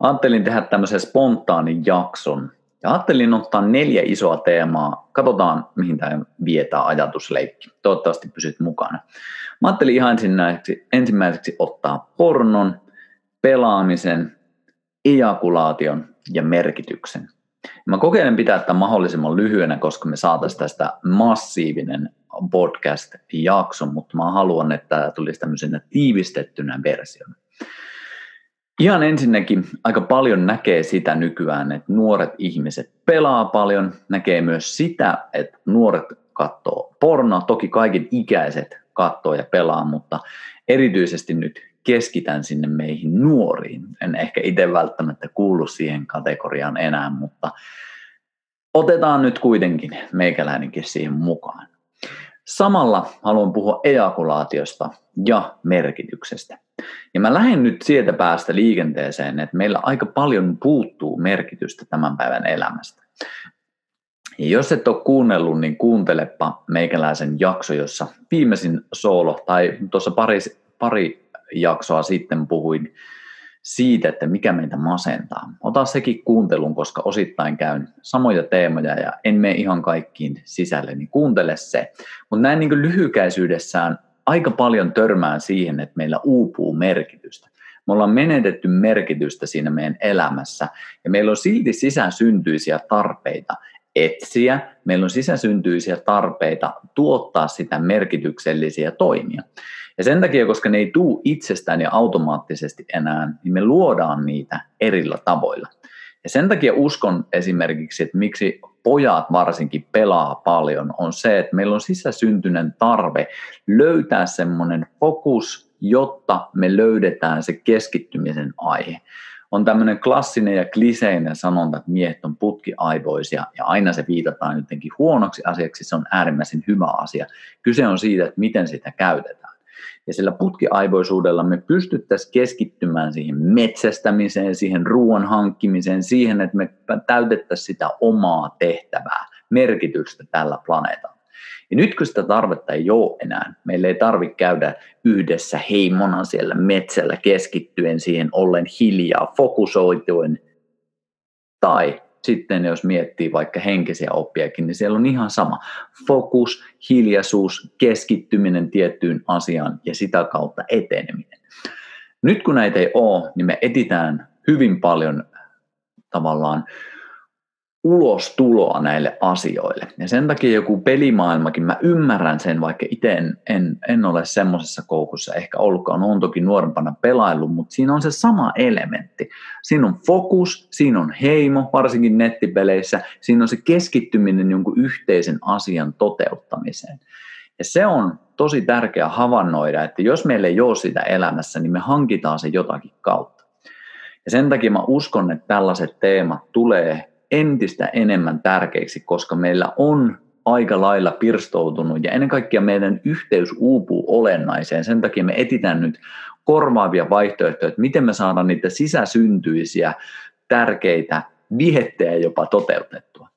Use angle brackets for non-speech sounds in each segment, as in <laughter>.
Ajattelin tehdä tämmöisen spontaanin jakson. Ja ajattelin ottaa neljä isoa teemaa. Katsotaan, mihin tämä vietää ajatusleikki. Toivottavasti pysyt mukana. Mä ajattelin ihan ensimmäiseksi, ensimmäiseksi ottaa pornon, pelaamisen, ejakulaation ja merkityksen. Mä kokeilen pitää tämän mahdollisimman lyhyenä, koska me saataisiin tästä massiivinen podcast-jakso, mutta mä haluan, että tämä tulisi tämmöisenä tiivistettynä versiona. Ihan ensinnäkin aika paljon näkee sitä nykyään, että nuoret ihmiset pelaa paljon, näkee myös sitä, että nuoret katsoo pornoa, toki kaiken ikäiset katsoo ja pelaa, mutta erityisesti nyt keskitän sinne meihin nuoriin. En ehkä itse välttämättä kuulu siihen kategoriaan enää, mutta otetaan nyt kuitenkin meikäläinenkin siihen mukaan. Samalla haluan puhua ejakulaatiosta ja merkityksestä. Ja mä lähden nyt sieltä päästä liikenteeseen, että meillä aika paljon puuttuu merkitystä tämän päivän elämästä. Ja jos et ole kuunnellut, niin kuuntelepa meikäläisen jakso, jossa viimeisin soolo, tai tuossa pari, pari jaksoa sitten puhuin siitä, että mikä meitä masentaa. Ota sekin kuuntelun, koska osittain käyn samoja teemoja ja en mene ihan kaikkiin sisälle, niin kuuntele se. Mutta näin niin lyhykäisyydessään aika paljon törmään siihen, että meillä uupuu merkitystä. Me ollaan menetetty merkitystä siinä meidän elämässä ja meillä on silti sisäsyntyisiä tarpeita etsiä, meillä on sisäsyntyisiä tarpeita tuottaa sitä merkityksellisiä toimia. Ja sen takia, koska ne ei tule itsestään ja automaattisesti enää, niin me luodaan niitä erillä tavoilla. Ja sen takia uskon esimerkiksi, että miksi pojat varsinkin pelaa paljon, on se, että meillä on sisäsyntyinen tarve löytää semmoinen fokus, jotta me löydetään se keskittymisen aihe. On tämmöinen klassinen ja kliseinen sanonta, että miehet on putkiaivoisia ja aina se viitataan jotenkin huonoksi asiaksi, se on äärimmäisen hyvä asia. Kyse on siitä, että miten sitä käytetään. Ja sillä putkiaivoisuudella me pystyttäisiin keskittymään siihen metsästämiseen, siihen ruoan hankkimiseen, siihen, että me täytettäisiin sitä omaa tehtävää, merkitystä tällä planeetalla. Ja nyt kun sitä tarvetta ei ole enää, meillä ei tarvitse käydä yhdessä heimona siellä metsällä keskittyen siihen ollen hiljaa, fokusoituen, tai sitten jos miettii vaikka henkisiä oppiakin, niin siellä on ihan sama. Fokus, hiljaisuus, keskittyminen tiettyyn asiaan ja sitä kautta eteneminen. Nyt kun näitä ei ole, niin me etitään hyvin paljon tavallaan ulostuloa näille asioille. Ja sen takia joku pelimaailmakin, mä ymmärrän sen, vaikka itse en, en, en ole semmoisessa koukussa ehkä ollutkaan, on toki nuorempana pelaillut, mutta siinä on se sama elementti. Siinä on fokus, siinä on heimo, varsinkin nettipeleissä, siinä on se keskittyminen jonkun yhteisen asian toteuttamiseen. Ja se on tosi tärkeää havainnoida, että jos meillä ei ole sitä elämässä, niin me hankitaan se jotakin kautta. Ja sen takia mä uskon, että tällaiset teemat tulee entistä enemmän tärkeiksi, koska meillä on aika lailla pirstoutunut ja ennen kaikkea meidän yhteys uupuu olennaiseen. Sen takia me etitään nyt korvaavia vaihtoehtoja, että miten me saadaan niitä sisäsyntyisiä tärkeitä vihettejä jopa toteutettua.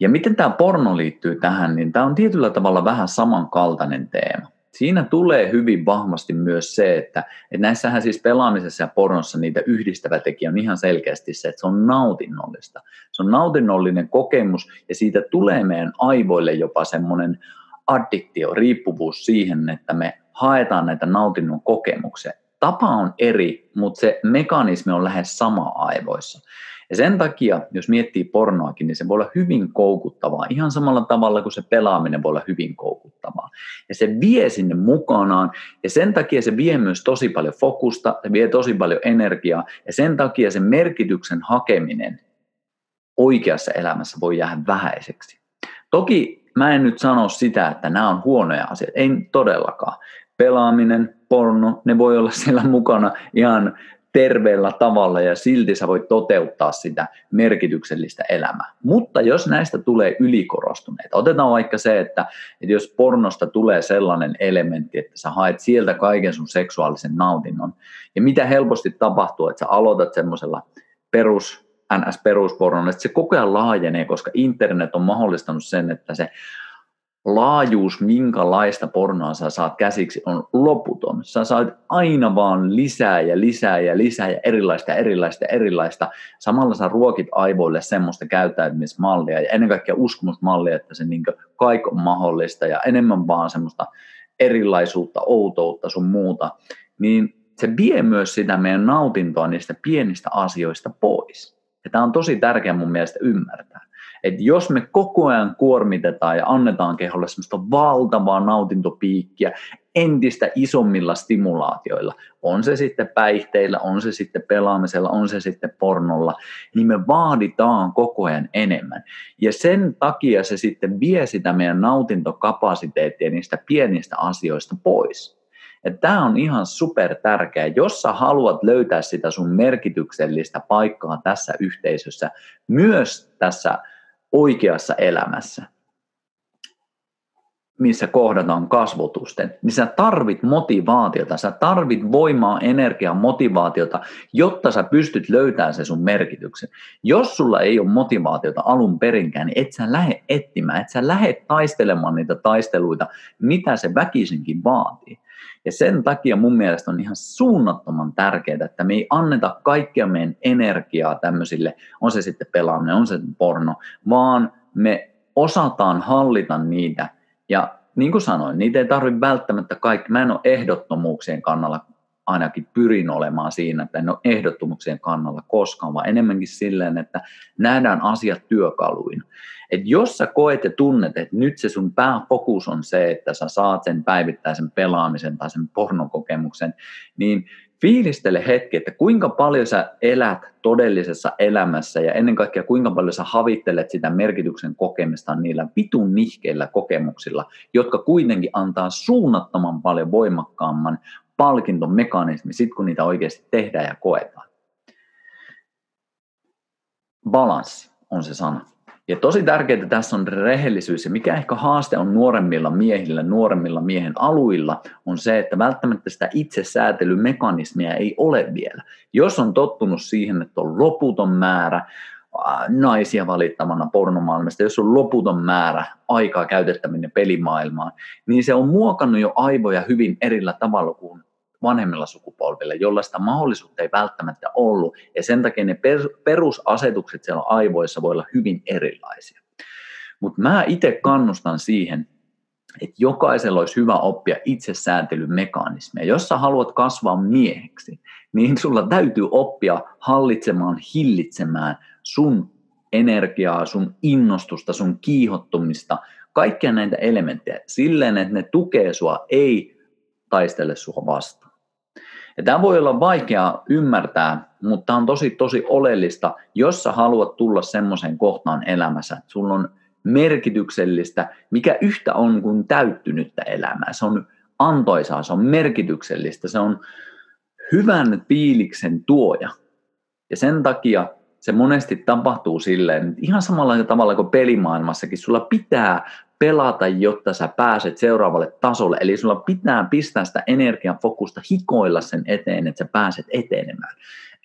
Ja miten tämä porno liittyy tähän, niin tämä on tietyllä tavalla vähän samankaltainen teema siinä tulee hyvin vahvasti myös se, että, että näissähän siis pelaamisessa ja pornossa niitä yhdistävä tekijä on ihan selkeästi se, että se on nautinnollista. Se on nautinnollinen kokemus ja siitä tulee meidän aivoille jopa semmoinen addiktio, riippuvuus siihen, että me haetaan näitä nautinnon kokemuksia. Tapa on eri, mutta se mekanismi on lähes sama aivoissa. Ja sen takia, jos miettii pornoakin, niin se voi olla hyvin koukuttavaa, ihan samalla tavalla kuin se pelaaminen voi olla hyvin koukuttavaa. Ja se vie sinne mukanaan, ja sen takia se vie myös tosi paljon fokusta, se vie tosi paljon energiaa, ja sen takia se merkityksen hakeminen oikeassa elämässä voi jäädä vähäiseksi. Toki mä en nyt sano sitä, että nämä on huonoja asioita, ei todellakaan. Pelaaminen, porno, ne voi olla siellä mukana ihan terveellä tavalla ja silti sä voit toteuttaa sitä merkityksellistä elämää. Mutta jos näistä tulee ylikorostuneita, otetaan vaikka se, että, että jos pornosta tulee sellainen elementti, että sä haet sieltä kaiken sun seksuaalisen nautinnon, ja mitä helposti tapahtuu, että sä aloitat semmoisella perus, NS-peruspornon, että se koko ajan laajenee, koska internet on mahdollistanut sen, että se laajuus, minkälaista pornoa sä saat käsiksi, on loputon. Sä saat aina vaan lisää ja lisää ja lisää ja erilaista erilaista erilaista. Samalla sä ruokit aivoille semmoista käyttäytymismallia ja ennen kaikkea uskomusmallia, että se niin kaikki on mahdollista ja enemmän vaan semmoista erilaisuutta, outoutta sun muuta. Niin se vie myös sitä meidän nautintoa niistä pienistä asioista pois. Ja tämä on tosi tärkeää mun mielestä ymmärtää että jos me koko ajan kuormitetaan ja annetaan keholle semmoista valtavaa nautintopiikkiä entistä isommilla stimulaatioilla, on se sitten päihteillä, on se sitten pelaamisella, on se sitten pornolla, niin me vaaditaan koko ajan enemmän. Ja sen takia se sitten vie sitä meidän nautintokapasiteettia niistä pienistä asioista pois. Tämä on ihan super tärkeä. Jos sä haluat löytää sitä sun merkityksellistä paikkaa tässä yhteisössä, myös tässä oikeassa elämässä, missä kohdataan kasvotusten, niin sä tarvit motivaatiota, sä tarvit voimaa, energiaa, motivaatiota, jotta sä pystyt löytämään se sun merkityksen. Jos sulla ei ole motivaatiota alun perinkään, niin et sä lähde etsimään, et sä lähde taistelemaan niitä taisteluita, mitä se väkisinkin vaatii. Ja sen takia mun mielestä on ihan suunnattoman tärkeää, että me ei anneta kaikkea meidän energiaa tämmöisille, on se sitten pelaaminen, on se porno, vaan me osataan hallita niitä. Ja niin kuin sanoin, niitä ei tarvitse välttämättä kaikki. Mä en ole ehdottomuuksien kannalla ainakin pyrin olemaan siinä, että en ole ehdottomuuksien kannalla koskaan, vaan enemmänkin silleen, että nähdään asiat työkaluin. Et jos sä koet ja tunnet, että nyt se sun pääfokus on se, että sä saat sen päivittäisen pelaamisen tai sen pornokokemuksen, niin fiilistele hetki, että kuinka paljon sä elät todellisessa elämässä ja ennen kaikkea kuinka paljon sä havittelet sitä merkityksen kokemista niillä vitun nihkeillä kokemuksilla, jotka kuitenkin antaa suunnattoman paljon voimakkaamman palkintomekanismi, sit kun niitä oikeasti tehdään ja koetaan. Balanssi on se sana. Ja tosi tärkeää tässä on rehellisyys ja mikä ehkä haaste on nuoremmilla miehillä, nuoremmilla miehen aluilla, on se, että välttämättä sitä itsesäätelymekanismia ei ole vielä. Jos on tottunut siihen, että on loputon määrä naisia valittamana pornomaailmasta, jos on loputon määrä aikaa käytettäminen pelimaailmaan, niin se on muokannut jo aivoja hyvin erillä tavalla kuin vanhemmilla sukupolvilla, jolla sitä mahdollisuutta ei välttämättä ollut, ja sen takia ne perusasetukset siellä aivoissa voi olla hyvin erilaisia. Mutta mä itse kannustan siihen, että jokaisella olisi hyvä oppia itsesääntelymekanismeja. Jos sä haluat kasvaa mieheksi, niin sulla täytyy oppia hallitsemaan, hillitsemään sun energiaa, sun innostusta, sun kiihottumista, kaikkia näitä elementtejä silleen, että ne tukee sua, ei taistele sua vastaan. Ja tämä voi olla vaikea ymmärtää, mutta on tosi tosi oleellista, jos sä haluat tulla semmoiseen kohtaan elämässä, että sulla on merkityksellistä, mikä yhtä on kuin täyttynyttä elämää. Se on antoisaa, se on merkityksellistä, se on hyvän fiiliksen tuoja. Ja sen takia se monesti tapahtuu silleen, ihan samalla tavalla kuin pelimaailmassakin, sulla pitää pelata, jotta sä pääset seuraavalle tasolle. Eli sulla pitää pistää sitä energian fokusta hikoilla sen eteen, että sä pääset etenemään.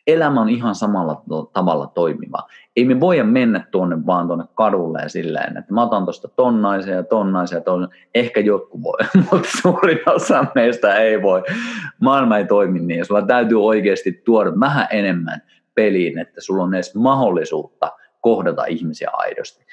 Elämä on ihan samalla tavalla toimiva. Ei me voida mennä tuonne vaan tuonne kadulle ja silleen, että mä otan tuosta tonnaisia ja tonnaisia ja tonnaisia. Ehkä jotkut voi, <laughs> mutta suurin osa meistä ei voi. Maailma ei toimi niin. Sulla täytyy oikeasti tuoda vähän enemmän peliin, että sulla on edes mahdollisuutta kohdata ihmisiä aidosti.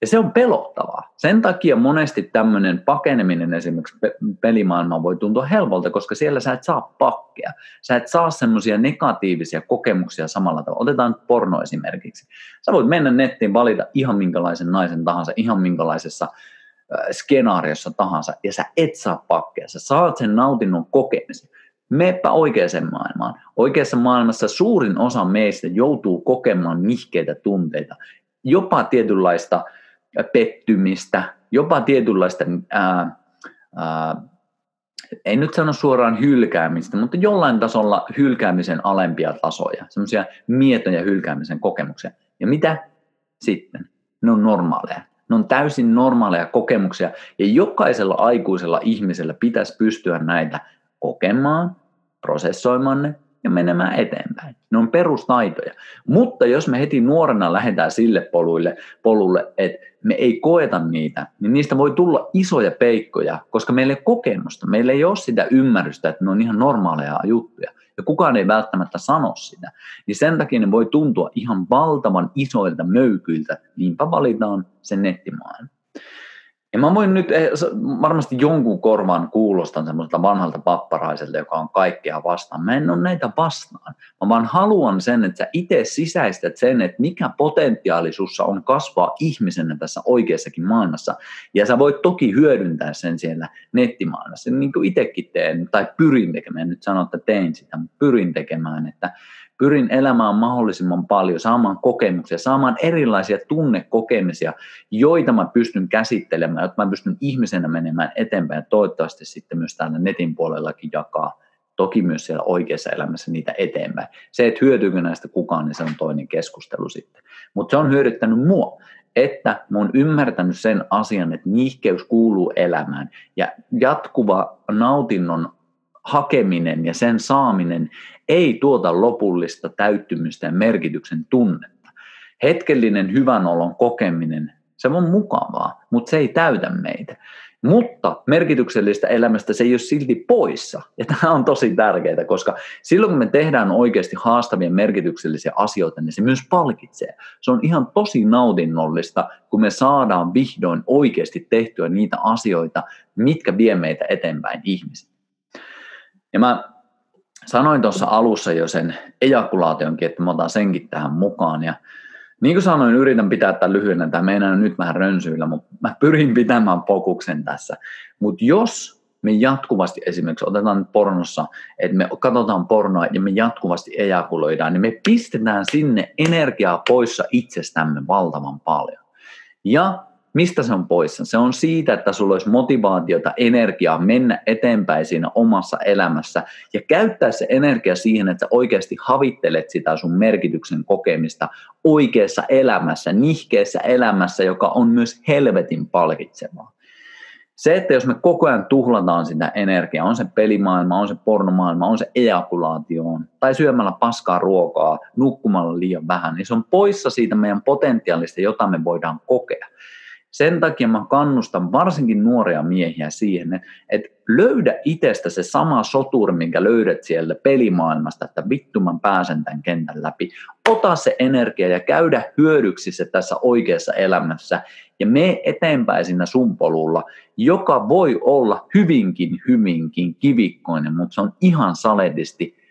Ja se on pelottavaa. Sen takia monesti tämmöinen pakeneminen esimerkiksi pelimaailmaan voi tuntua helpolta, koska siellä sä et saa pakkia. Sä et saa semmoisia negatiivisia kokemuksia samalla tavalla. Otetaan porno esimerkiksi. Sä voit mennä nettiin, valita ihan minkälaisen naisen tahansa, ihan minkälaisessa skenaariossa tahansa, ja sä et saa pakkia. Sä saat sen nautinnon kokemisen. Meepä oikeaan maailmaan. Oikeassa maailmassa suurin osa meistä joutuu kokemaan nihkeitä tunteita, jopa tietynlaista pettymistä, jopa tietynlaista, ää, ää, ei nyt sano suoraan hylkäämistä, mutta jollain tasolla hylkäämisen alempia tasoja, semmoisia mietoja hylkäämisen kokemuksia. Ja mitä sitten? Ne on normaaleja. Ne on täysin normaaleja kokemuksia ja jokaisella aikuisella ihmisellä pitäisi pystyä näitä kokemaan, prosessoimaan ne ja menemään eteenpäin. Ne on perustaitoja. Mutta jos me heti nuorena lähdetään sille poluille, polulle, että me ei koeta niitä, niin niistä voi tulla isoja peikkoja, koska meillä ei ole kokemusta, meillä ei ole sitä ymmärrystä, että ne on ihan normaaleja juttuja. Ja kukaan ei välttämättä sano sitä. Niin sen takia ne voi tuntua ihan valtavan isoilta möykyiltä, niinpä valitaan se nettimaailma. Ja mä voin nyt, eh, varmasti jonkun korvan kuulostan semmoiselta vanhalta papparaiselta, joka on kaikkea vastaan. Mä en ole näitä vastaan. Mä vaan haluan sen, että sä itse sisäistät sen, että mikä potentiaalisuussa on kasvaa ihmisenä tässä oikeassakin maailmassa. Ja sä voit toki hyödyntää sen siellä nettimaailmassa, niin kuin itsekin teen, tai pyrin tekemään, nyt sano, että tein sitä, mutta pyrin tekemään, että pyrin elämään mahdollisimman paljon, saamaan kokemuksia, saamaan erilaisia tunnekokemisia, joita mä pystyn käsittelemään, jotta mä pystyn ihmisenä menemään eteenpäin ja toivottavasti sitten myös täällä netin puolellakin jakaa toki myös siellä oikeassa elämässä niitä eteenpäin. Se, että hyötyykö näistä kukaan, niin se on toinen keskustelu sitten. Mutta se on hyödyttänyt mua, että mä oon ymmärtänyt sen asian, että niihkeys kuuluu elämään ja jatkuva nautinnon hakeminen ja sen saaminen ei tuota lopullista täyttymystä ja merkityksen tunnetta. Hetkellinen hyvän olon kokeminen, se on mukavaa, mutta se ei täytä meitä. Mutta merkityksellistä elämästä se ei ole silti poissa. Ja tämä on tosi tärkeää, koska silloin kun me tehdään oikeasti haastavia merkityksellisiä asioita, niin se myös palkitsee. Se on ihan tosi nautinnollista, kun me saadaan vihdoin oikeasti tehtyä niitä asioita, mitkä vie meitä eteenpäin ihmisiä. Ja mä sanoin tuossa alussa jo sen ejakulaationkin, että mä otan senkin tähän mukaan. Ja niin kuin sanoin, yritän pitää tämän lyhyenä, tämä meinaa nyt vähän rönsyillä, mutta mä pyrin pitämään fokuksen tässä. Mutta jos me jatkuvasti esimerkiksi otetaan pornossa, että me katsotaan pornoa ja me jatkuvasti ejakuloidaan, niin me pistetään sinne energiaa poissa itsestämme valtavan paljon. Ja Mistä se on poissa? Se on siitä, että sulla olisi motivaatiota, energiaa mennä eteenpäin siinä omassa elämässä ja käyttää se energia siihen, että sä oikeasti havittelet sitä sun merkityksen kokemista oikeassa elämässä, nihkeessä elämässä, joka on myös helvetin palkitsevaa. Se, että jos me koko ajan tuhlataan sitä energiaa, on se pelimaailma, on se pornomaailma, on se ejakulaatio, tai syömällä paskaa ruokaa, nukkumalla liian vähän, niin se on poissa siitä meidän potentiaalista, jota me voidaan kokea. Sen takia mä kannustan varsinkin nuoria miehiä siihen, että löydä itsestä se sama soturi, minkä löydät sieltä pelimaailmasta, että vittu mä pääsen tämän kentän läpi. Ota se energia ja käydä hyödyksi se tässä oikeassa elämässä ja me eteenpäin siinä sun polulla, joka voi olla hyvinkin, hyvinkin kivikkoinen, mutta se on ihan saledisti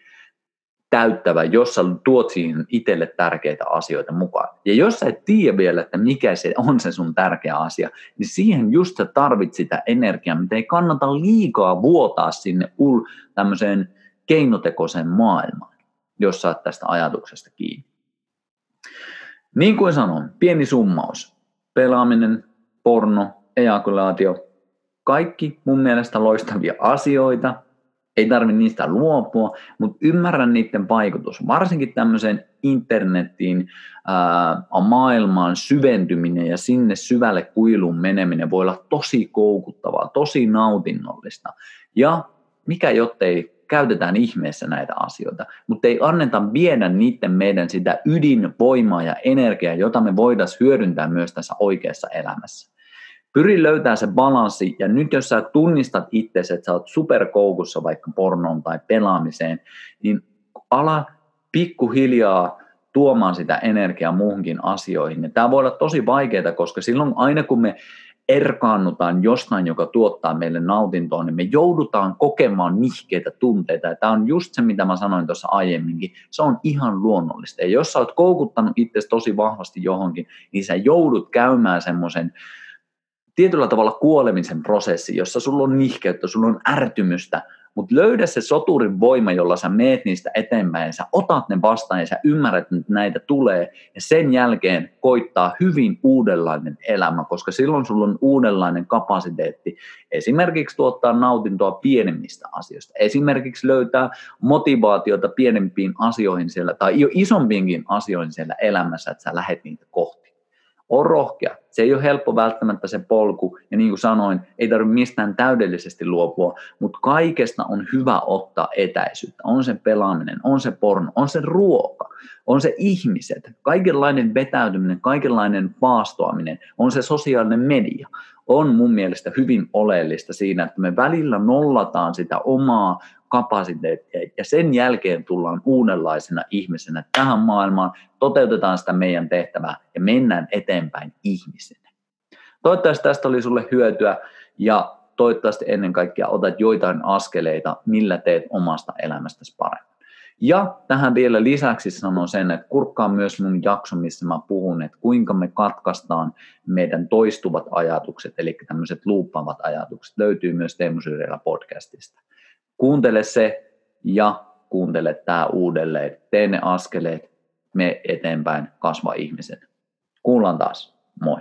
täyttävä, jossa tuot siihen itselle tärkeitä asioita mukaan. Ja jos sä et tiedä vielä, että mikä se on se sun tärkeä asia, niin siihen just sä tarvit sitä energiaa, mitä ei kannata liikaa vuotaa sinne ul tämmöiseen keinotekoiseen maailmaan, jos sä tästä ajatuksesta kiinni. Niin kuin sanoin, pieni summaus. Pelaaminen, porno, ejakulaatio, kaikki mun mielestä loistavia asioita, ei tarvitse niistä luopua, mutta ymmärrän niiden vaikutus. Varsinkin tämmöiseen internettiin, ää, maailmaan syventyminen ja sinne syvälle kuiluun meneminen voi olla tosi koukuttavaa, tosi nautinnollista. Ja mikä jottei käytetään ihmeessä näitä asioita, mutta ei anneta viedä niiden meidän sitä ydinvoimaa ja energiaa, jota me voitaisiin hyödyntää myös tässä oikeassa elämässä. Pyri löytämään se balanssi, ja nyt jos sä tunnistat itse, että sä oot superkoukussa vaikka pornoon tai pelaamiseen, niin ala pikkuhiljaa tuomaan sitä energiaa muuhunkin asioihin. Ja tämä voi olla tosi vaikeaa, koska silloin aina kun me erkaannutaan jostain, joka tuottaa meille nautintoa, niin me joudutaan kokemaan nihkeitä tunteita. Ja tämä on just se, mitä mä sanoin tuossa aiemminkin. Se on ihan luonnollista. Ja jos sä oot koukuttanut itse tosi vahvasti johonkin, niin sä joudut käymään semmoisen tietyllä tavalla kuolemisen prosessi, jossa sulla on nihkeyttä, sulla on ärtymystä, mutta löydä se soturin voima, jolla sä meet niistä eteenpäin, ja sä otat ne vastaan ja sä ymmärrät, että näitä tulee, ja sen jälkeen koittaa hyvin uudenlainen elämä, koska silloin sulla on uudenlainen kapasiteetti esimerkiksi tuottaa nautintoa pienemmistä asioista, esimerkiksi löytää motivaatiota pienempiin asioihin siellä, tai jo isompiinkin asioihin siellä elämässä, että sä lähet niitä kohti on rohkea. Se ei ole helppo välttämättä se polku, ja niin kuin sanoin, ei tarvitse mistään täydellisesti luopua, mutta kaikesta on hyvä ottaa etäisyyttä. On se pelaaminen, on se porno, on se ruoka, on se ihmiset, kaikenlainen vetäytyminen, kaikenlainen paastoaminen, on se sosiaalinen media, on mun mielestä hyvin oleellista siinä, että me välillä nollataan sitä omaa kapasiteettia ja sen jälkeen tullaan uudenlaisena ihmisenä tähän maailmaan, toteutetaan sitä meidän tehtävää ja mennään eteenpäin ihmisenä. Toivottavasti tästä oli sulle hyötyä ja toivottavasti ennen kaikkea otat joitain askeleita, millä teet omasta elämästäsi paremmin. Ja tähän vielä lisäksi sanon sen, että kurkkaa myös mun jakso, missä mä puhun, että kuinka me katkaistaan meidän toistuvat ajatukset, eli tämmöiset luuppaavat ajatukset, löytyy myös Teemu podcastista. Kuuntele se ja kuuntele tämä uudelleen. Tee ne askeleet, me eteenpäin, kasva ihmisen. Kuullaan taas. Moi.